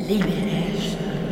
Liberation.